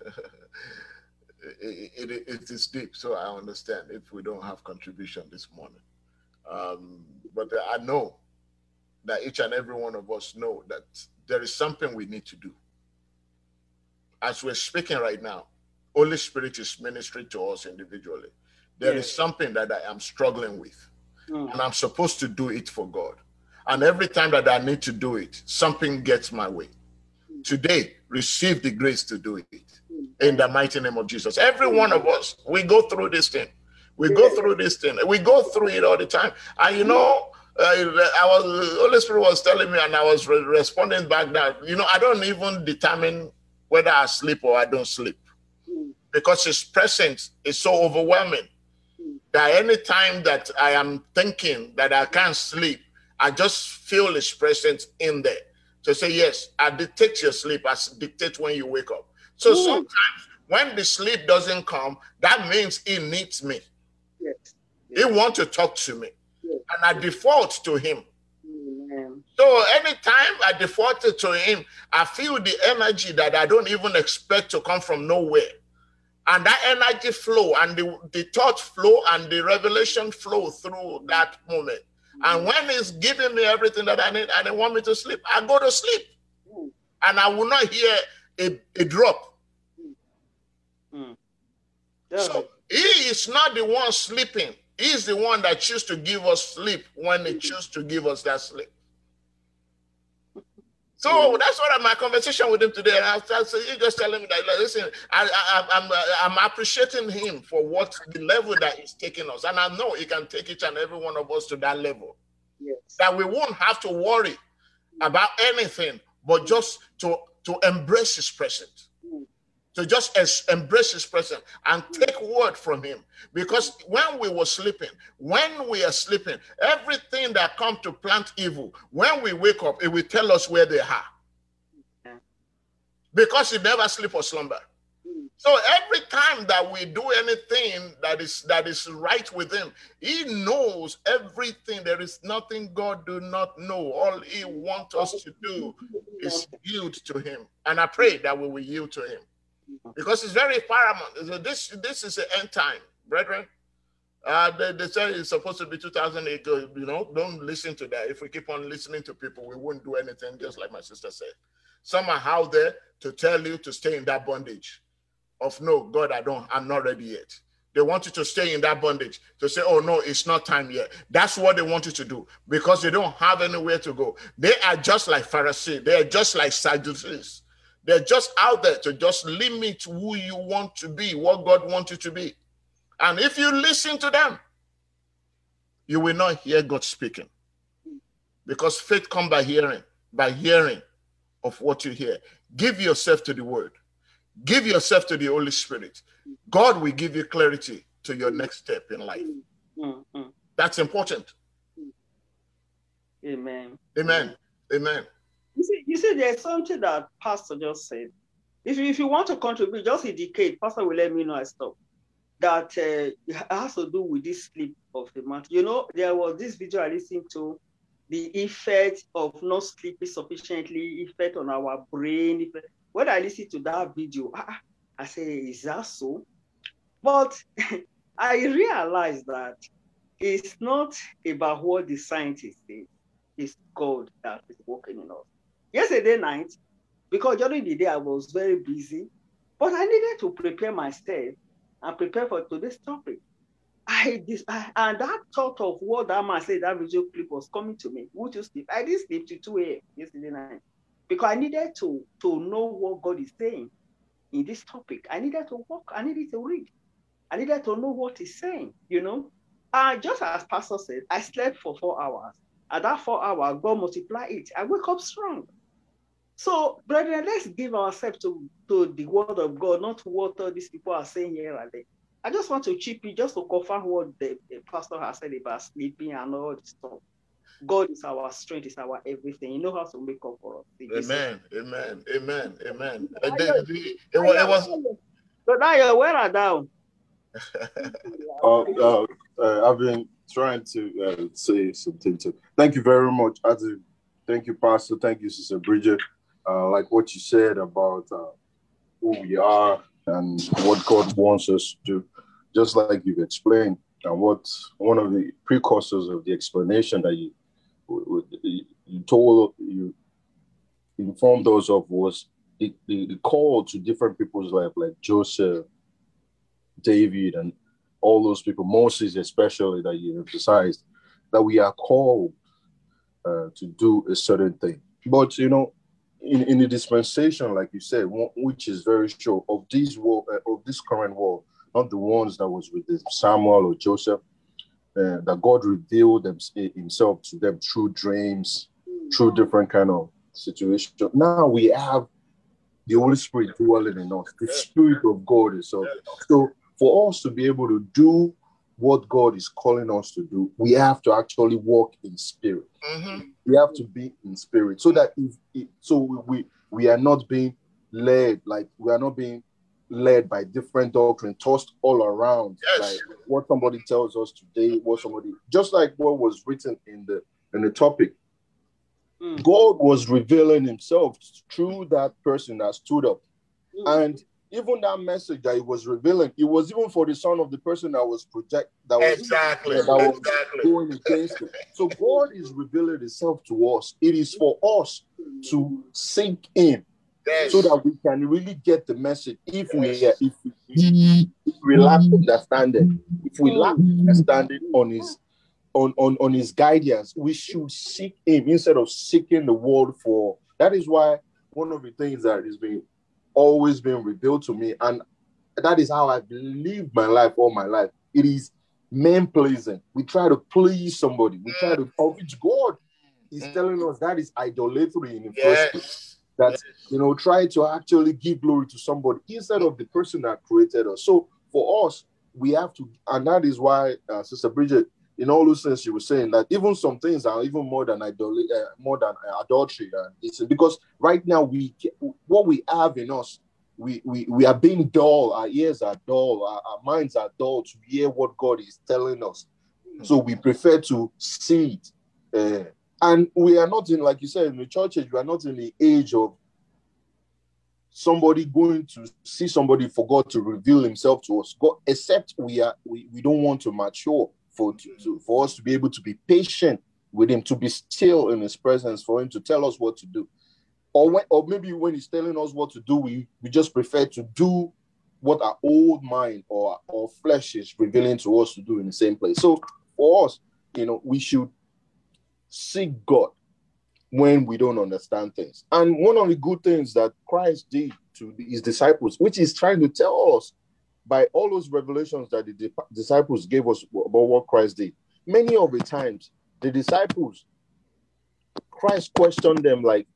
it, it, it is deep, so I understand if we don't have contribution this morning. Um, but I know that each and every one of us know that there is something we need to do. As we're speaking right now, Holy Spirit is ministering to us individually. There yes. is something that I am struggling with, mm. and I'm supposed to do it for God. And every time that I need to do it, something gets my way. Today, receive the grace to do it in the mighty name of Jesus. Every one of us, we go through this thing. We go through this thing. We go through it all the time. And you know, uh, I was Holy Spirit was telling me, and I was re- responding back that you know I don't even determine whether I sleep or I don't sleep because His presence is so overwhelming that any time that I am thinking that I can't sleep, I just feel His presence in there to say yes. I dictate your sleep. I dictate when you wake up. So Ooh. sometimes when the sleep doesn't come, that means he needs me. Yes. He want to talk to me. Yes. And I default to him. Amen. So anytime I default to him, I feel the energy that I don't even expect to come from nowhere. And that energy flow and the, the thought flow and the revelation flow through that moment. And mm-hmm. when he's giving me everything that I need and he want me to sleep, I go to sleep. Mm. And I will not hear a, a drop. Mm. Yeah. So he is not the one sleeping. He's the one that chooses to give us sleep when he chooses to give us that sleep. So that's what my conversation with him today. And I said, he just telling me that, listen, I, I, I'm, uh, I'm appreciating him for what the level that he's taking us. And I know he can take each and every one of us to that level. Yes. That we won't have to worry about anything, but just to, to embrace his presence. To just embrace his presence and take word from him. Because when we were sleeping, when we are sleeping, everything that come to plant evil, when we wake up, it will tell us where they are. Because he never sleep or slumber. So every time that we do anything that is that is right with him, he knows everything. There is nothing God do not know. All he wants us to do is yield to him. And I pray that we will yield to him. Because it's very paramount. This this is the end time, brethren. Uh, they, they say it's supposed to be 2008. You know, don't listen to that. If we keep on listening to people, we won't do anything, just like my sister said. Some are out there to tell you to stay in that bondage of no, God, I don't, I'm not ready yet. They want you to stay in that bondage to say, oh no, it's not time yet. That's what they want you to do because they don't have anywhere to go. They are just like Pharisees, they are just like Sadducees. They're just out there to just limit who you want to be, what God wants you to be. And if you listen to them, you will not hear God speaking. Because faith comes by hearing, by hearing of what you hear. Give yourself to the word. Give yourself to the Holy Spirit. God will give you clarity to your next step in life. Mm-hmm. That's important. Amen. Amen. Amen. You see, there's something that Pastor just said. If you, if you want to contribute, just indicate. Pastor will let me know I stop. That uh, has to do with this sleep of the month. You know, there was this video I listened to, the effect of not sleeping sufficiently, effect on our brain. When I listened to that video, I, I say, is that so? But I realized that it's not about what the scientists say. It's God that is working in us yesterday night, because during the day I was very busy, but I needed to prepare myself and prepare for today's topic. I, this, I and that thought of what that man said, that video clip was coming to me. Would you sleep? I didn't sleep till 2 a.m. yesterday night because I needed to, to know what God is saying in this topic. I needed to walk, I needed to read. I needed to know what he's saying, you know. And just as Pastor said, I slept for four hours. At that four hours, God multiply it. I wake up strong. So, brethren, let's give ourselves to, to the word of God, not what all these people are saying here and there. I just want to chip in just to confirm what the, the pastor has said about sleeping and all this stuff. God is our strength, is our everything. You know how to make up for us. Amen. Amen. Amen. Amen. it, it, it, was. But now you're wearing down. uh, uh, uh, I've been trying to uh, say something to. Thank you very much, Adu. Thank you, Pastor. Thank you, Sister Bridget uh, like what you said about uh, who we are and what God wants us to do, just like you've explained, and what one of the precursors of the explanation that you you told you informed us of was the, the, the call to different people's life, like Joseph, David, and all those people, Moses especially, that you emphasized, that we are called uh, to do a certain thing. But you know, in, in the dispensation, like you said, which is very sure of this world, uh, of this current world, not the ones that was with Samuel or Joseph, uh, that God revealed them, Himself to them through dreams, through different kind of situations. Now we have the Holy Spirit dwelling in us, the Spirit of God is so. So for us to be able to do what God is calling us to do, we have to actually walk in spirit. Mm-hmm. We have to be in spirit, so that if, if so, we we are not being led like we are not being led by different doctrine tossed all around. Yes. Like what somebody tells us today, what somebody just like what was written in the in the topic. Mm. God was revealing Himself through that person that stood up, mm. and even that message that he was revealing, it was even for the son of the person that was project that was exactly that was exactly. going against it. So God is revealing Himself to us. It is for us to sink in. Yes. So that we can really get the message. If we if we, if we lack understanding, if we lack understanding on his on, on, on his guidance, we should seek him instead of seeking the world for That is why one of the things that is being always been revealed to me, and that is how I've lived my life all my life. It is men pleasing. We try to please somebody. We try to, of which God is mm. telling us that is idolatry in the yes. first place. That yes. you know, try to actually give glory to somebody instead of the person that created us. So for us, we have to, and that is why uh, Sister Bridget, in all those things you were saying that even some things are even more than idolatry, uh, more than uh, adultery. It's because right now we what we have in us we, we, we are being dull, our ears are dull, our, our minds are dull to hear what God is telling us. So we prefer to see it. Uh, and we are not in, like you said, in the church we are not in the age of somebody going to see somebody for God to reveal himself to us. God, except we are we, we don't want to mature for to, to, for us to be able to be patient with him, to be still in his presence, for him to tell us what to do or when, or maybe when he's telling us what to do, we, we just prefer to do what our old mind or our flesh is revealing to us to do in the same place. So for us, you know, we should seek God when we don't understand things. And one of the good things that Christ did to his disciples, which is trying to tell us by all those revelations that the disciples gave us about what Christ did, many of the times the disciples, Christ questioned them like,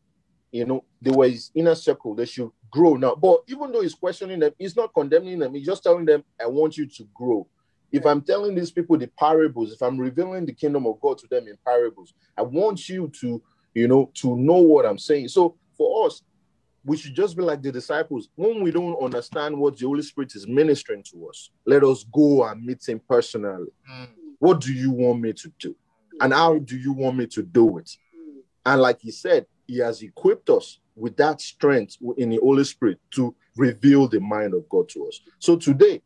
you know, they were his inner circle. They should grow now. But even though he's questioning them, he's not condemning them. He's just telling them, I want you to grow. If I'm telling these people the parables, if I'm revealing the kingdom of God to them in parables, I want you to, you know, to know what I'm saying. So for us, we should just be like the disciples. When we don't understand what the Holy Spirit is ministering to us, let us go and meet him personally. Mm. What do you want me to do? And how do you want me to do it? And like he said, he has equipped us with that strength in the Holy Spirit to reveal the mind of God to us. So today,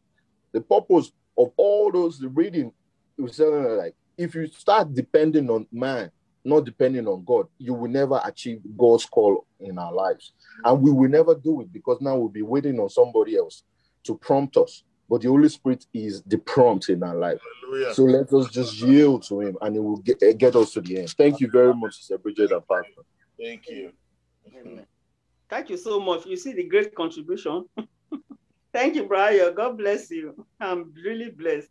the purpose of all those reading is like if you start depending on man, not depending on God, you will never achieve God's call in our lives. And we will never do it because now we'll be waiting on somebody else to prompt us. But the Holy Spirit is the prompt in our life. Hallelujah. So let us just yield to Him and it will get, eh, get us to the end. Thank you very much, Sister Bridget and Pastor. Thank you. Thank you so much. You see the great contribution. Thank you, Brian. God bless you. I'm really blessed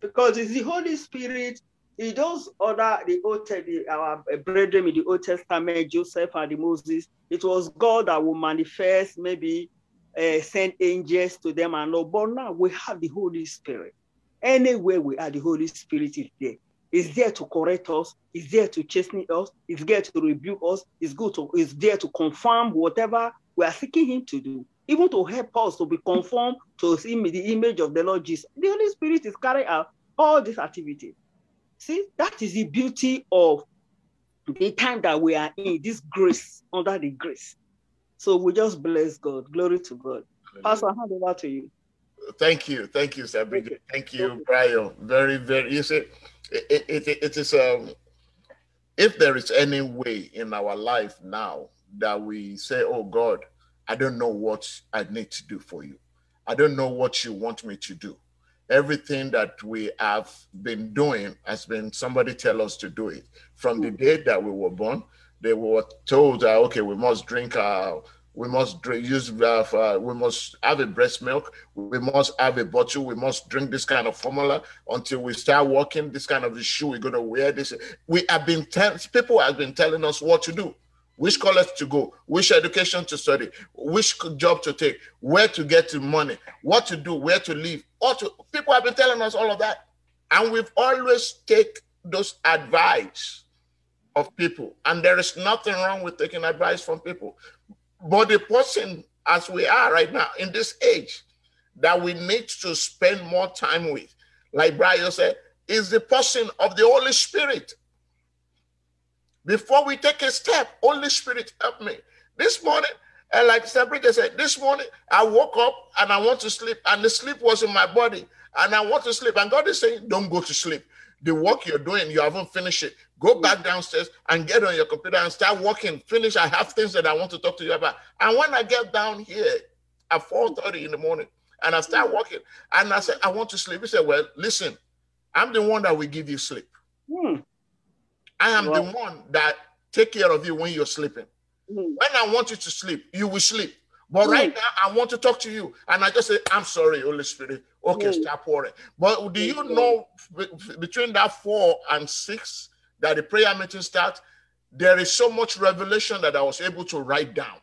because it's the Holy Spirit. He those other the Old the, our brethren in the Old Testament, Joseph and the Moses. It was God that will manifest, maybe uh, send angels to them and all. But now we have the Holy Spirit. Anywhere we are, the Holy Spirit is there is there to correct us, is there to chasten us, is there to rebuke us, is good to is there to confirm whatever we are seeking him to do, even to help us to be conformed to the image of the Lord Jesus. The Holy Spirit is carrying out all these activities. See, that is the beauty of the time that we are in, this grace, under the grace. So we just bless God. Glory to God. Pastor, I hand over to you. Thank you. Thank you, Sabrina. Thank you, Brian. Very, very, you see, it, it, it is um if there is any way in our life now that we say oh god i don't know what i need to do for you i don't know what you want me to do everything that we have been doing has been somebody tell us to do it. From the hmm. day that we were born they were told that okay we must drink our we must drink, use uh, uh, we must have a breast milk we must have a bottle we must drink this kind of formula until we start walking this kind of shoe we're going to wear this. We have been tell, people have been telling us what to do which college to go? Which education to study? Which job to take? Where to get the money? What to do? Where to live? All to people have been telling us all of that. And we've always take those advice of people. And there is nothing wrong with taking advice from people. But the person, as we are right now in this age, that we need to spend more time with, like Brian said, is the person of the Holy Spirit. Before we take a step, Holy Spirit, help me. This morning, and like Sabrina said, this morning I woke up and I want to sleep, and the sleep was in my body, and I want to sleep. And God is saying, Don't go to sleep. The work you're doing, you haven't finished it. Go back downstairs and get on your computer and start working. Finish. I have things that I want to talk to you about. And when I get down here at 4:30 in the morning and I start working, and I said, I want to sleep. He said, Well, listen, I'm the one that will give you sleep. Hmm. I am the one that take care of you when you're sleeping. Mm. When I want you to sleep, you will sleep. But mm. right now, I want to talk to you. And I just say, I'm sorry, Holy Spirit. Okay, mm. stop worrying. But do you know between that four and six that the prayer meeting starts, there is so much revelation that I was able to write down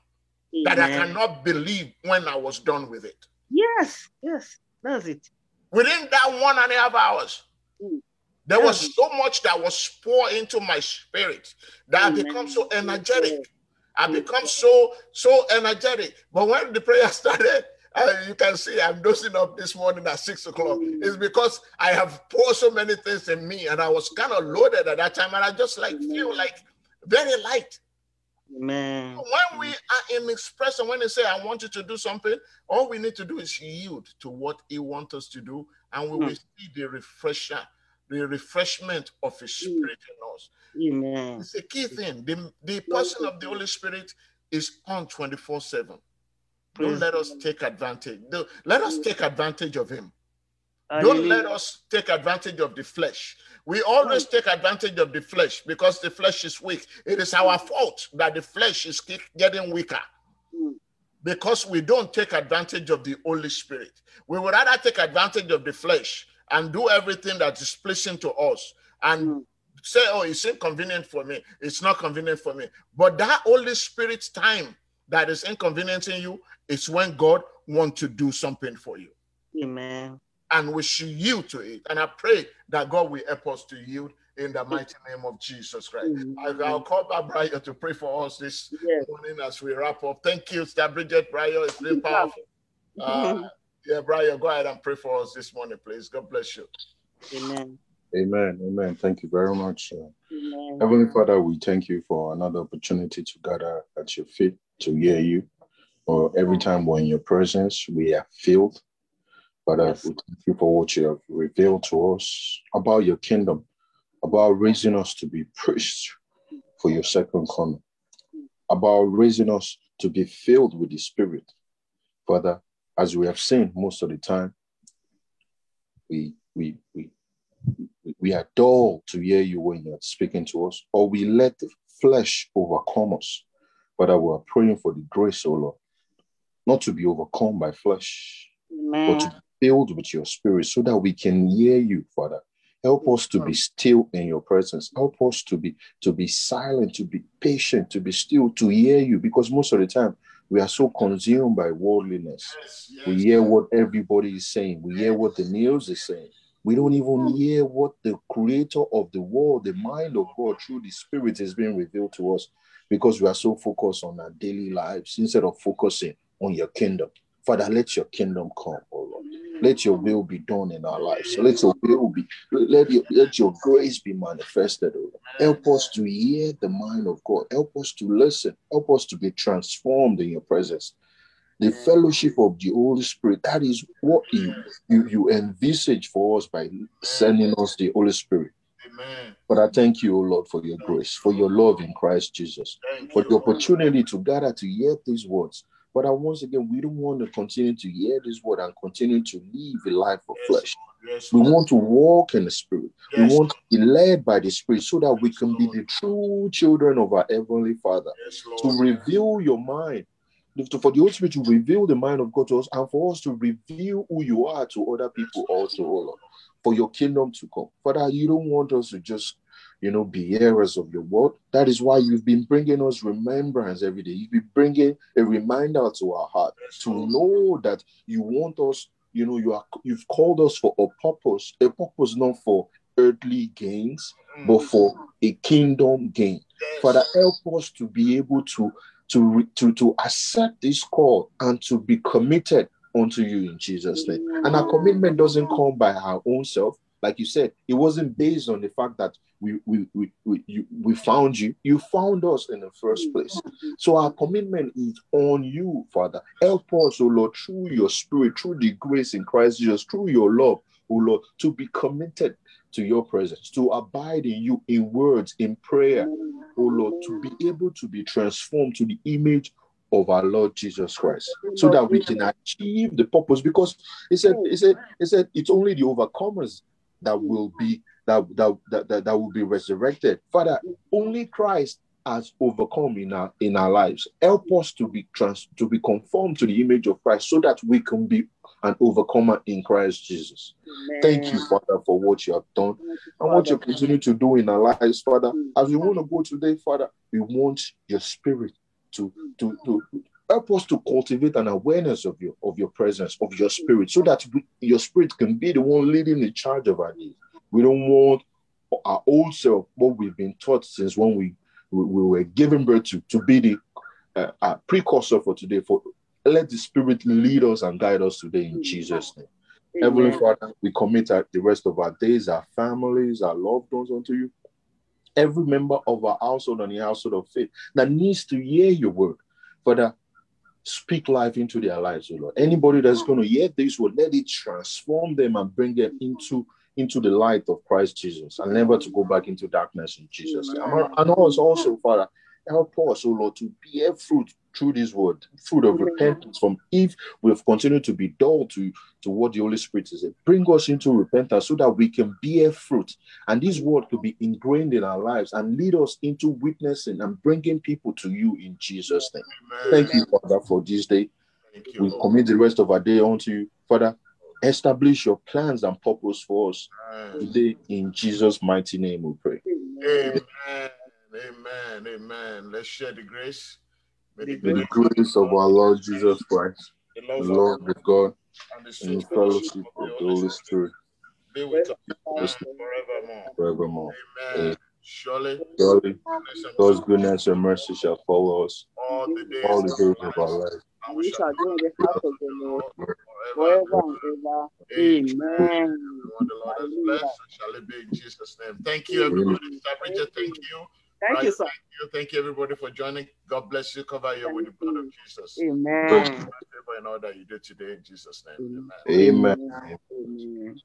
that I cannot believe when I was done with it. Yes, yes, that's it. Within that one and a half hours, mm. There was so much that was poured into my spirit that Amen. I become so energetic. I become so so energetic. But when the prayer started, uh, you can see I'm dozing up this morning at six o'clock. Mm. It's because I have poured so many things in me, and I was kind of loaded at that time, and I just like feel like very light. Man. When we are in expression, when they say, I want you to do something, all we need to do is yield to what He wants us to do, and we mm. will see the refresher, the refreshment of His hmm. Spirit mm. in us. Amen. It's a key thing. The, the person of the Holy Spirit is on 24 7. Don't let us take advantage. Let us take advantage of Him. Don't let us take advantage of the flesh. We always take advantage of the flesh because the flesh is weak. It is our fault that the flesh is getting weaker because we don't take advantage of the Holy Spirit. We would rather take advantage of the flesh and do everything that is pleasing to us and mm. say, oh, it's inconvenient for me. It's not convenient for me. But that Holy Spirit's time that is inconveniencing you is when God wants to do something for you. Amen and we should yield to it. And I pray that God will help us to yield in the mighty name of Jesus Christ. Mm-hmm. I'll call back Brian to pray for us this yes. morning as we wrap up. Thank you, Sister Bridget. Brian, it's been powerful. Uh, yeah, Brian, go ahead and pray for us this morning, please. God bless you. Amen. Amen. Amen. Thank you very much. Uh, Heavenly Father, we thank you for another opportunity to gather at your feet to hear you. Or every time we're in your presence, we are filled Father, yes. we thank you for what you have revealed to us about your kingdom, about raising us to be priests for your second coming, about raising us to be filled with the Spirit. Father, as we have seen most of the time, we we we we are dull to hear you when you're speaking to us, or we let the flesh overcome us. Father, we are praying for the grace, O Lord, not to be overcome by flesh, Amen. but to filled with your spirit so that we can hear you, Father. Help us to be still in your presence. Help us to be to be silent, to be patient, to be still, to hear you. Because most of the time we are so consumed by worldliness. Yes, yes. We hear what everybody is saying. We hear what the news is saying. We don't even hmm. hear what the creator of the world, the mind of God through the spirit is being revealed to us because we are so focused on our daily lives instead of focusing on your kingdom. Father, let your kingdom come, oh Lord. Let your will be done in our lives. So let your will be, let your, let your grace be manifested. Oh Help us to hear the mind of God. Help us to listen. Help us to be transformed in your presence. The fellowship of the Holy Spirit, that is what you, you, you envisage for us by sending us the Holy Spirit. Amen. But I thank you, O Lord, for your grace, for your love in Christ Jesus, for the opportunity to gather to hear these words but I once again, we don't want to continue to hear this word and continue to live a life of yes, flesh. Yes, we want to walk in the spirit. Yes, we want to be led by the spirit so that we can be the true children of our heavenly Father. to reveal your mind, for the Holy Spirit to reveal the mind of God to us, and for us to reveal who you are to other people also, Lord, for your kingdom to come. Father, you don't want us to just you know, be hearers of your word. That is why you've been bringing us remembrance every day. You've been bringing a reminder to our heart to know that you want us, you know, you are you've called us for a purpose, a purpose not for earthly gains, mm. but for a kingdom gain. Father, help us to be able to to to to accept this call and to be committed unto you in Jesus' name. And our commitment doesn't come by our own self. Like you said, it wasn't based on the fact that we we we we, found you. You found us in the first place. So our commitment is on you, Father. Help us, oh Lord, through your spirit, through the grace in Christ Jesus, through your love, oh Lord, to be committed to your presence, to abide in you in words, in prayer, oh Lord, to be able to be transformed to the image of our Lord Jesus Christ, so that we can achieve the purpose. Because he said, he said, he said, it's only the overcomers that will be that, that, that, that, that will be resurrected. Father, only Christ has overcome in our in our lives. Help us to be trans to be conformed to the image of Christ so that we can be an overcomer in Christ Jesus. Amen. Thank you, Father, for what you have done and what you continue to do in our lives, Father. As we want to go today, Father, we want your spirit to, to, to help us to cultivate an awareness of your of your presence, of your spirit, so that we, your spirit can be the one leading the charge of our days. We don't want our old self, what we've been taught since when we we, we were given birth to, to be the uh, uh, precursor for today. For let the Spirit lead us and guide us today in Jesus' name. Amen. Heavenly Father, we commit our, the rest of our days, our families, our loved ones unto you. Every member of our household and the household of faith that needs to hear your word, Father, speak life into their lives, O Lord. Anybody that's going to hear this word, let it transform them and bring them into into the light of Christ Jesus and never to go back into darkness in Jesus. And, and also, Father, help us, O Lord, to bear fruit through this word, fruit of repentance from if we've continued to be dull to, to what the Holy Spirit is saying. Bring us into repentance so that we can bear fruit. And this word could be ingrained in our lives and lead us into witnessing and bringing people to you in Jesus' name. Amen. Thank you, Father, for this day. We commit the rest of our day unto you. Father, establish your plans and purpose for us today in Jesus' mighty name we pray. Amen. Amen. Amen. Let's share the grace. May the, grace, the grace of our Lord Jesus Christ, the love, of God, and the, and the fellowship of the Holy Spirit be with us forevermore. forevermore. Amen. Surely, Surely God's goodness and mercy shall follow us all the days, all the days of our life. And we shall go in the house of the Lord forever and ever. Amen. When the Lord has blessed, shall it be in Jesus' name. Thank you, everybody. Bridget, thank you. Thank right, you, sir. Thank you. Thank you, everybody, for joining. God bless you. Cover you with the blood of Jesus. Amen. In all that you do today in Jesus' name. Amen. Amen. Amen.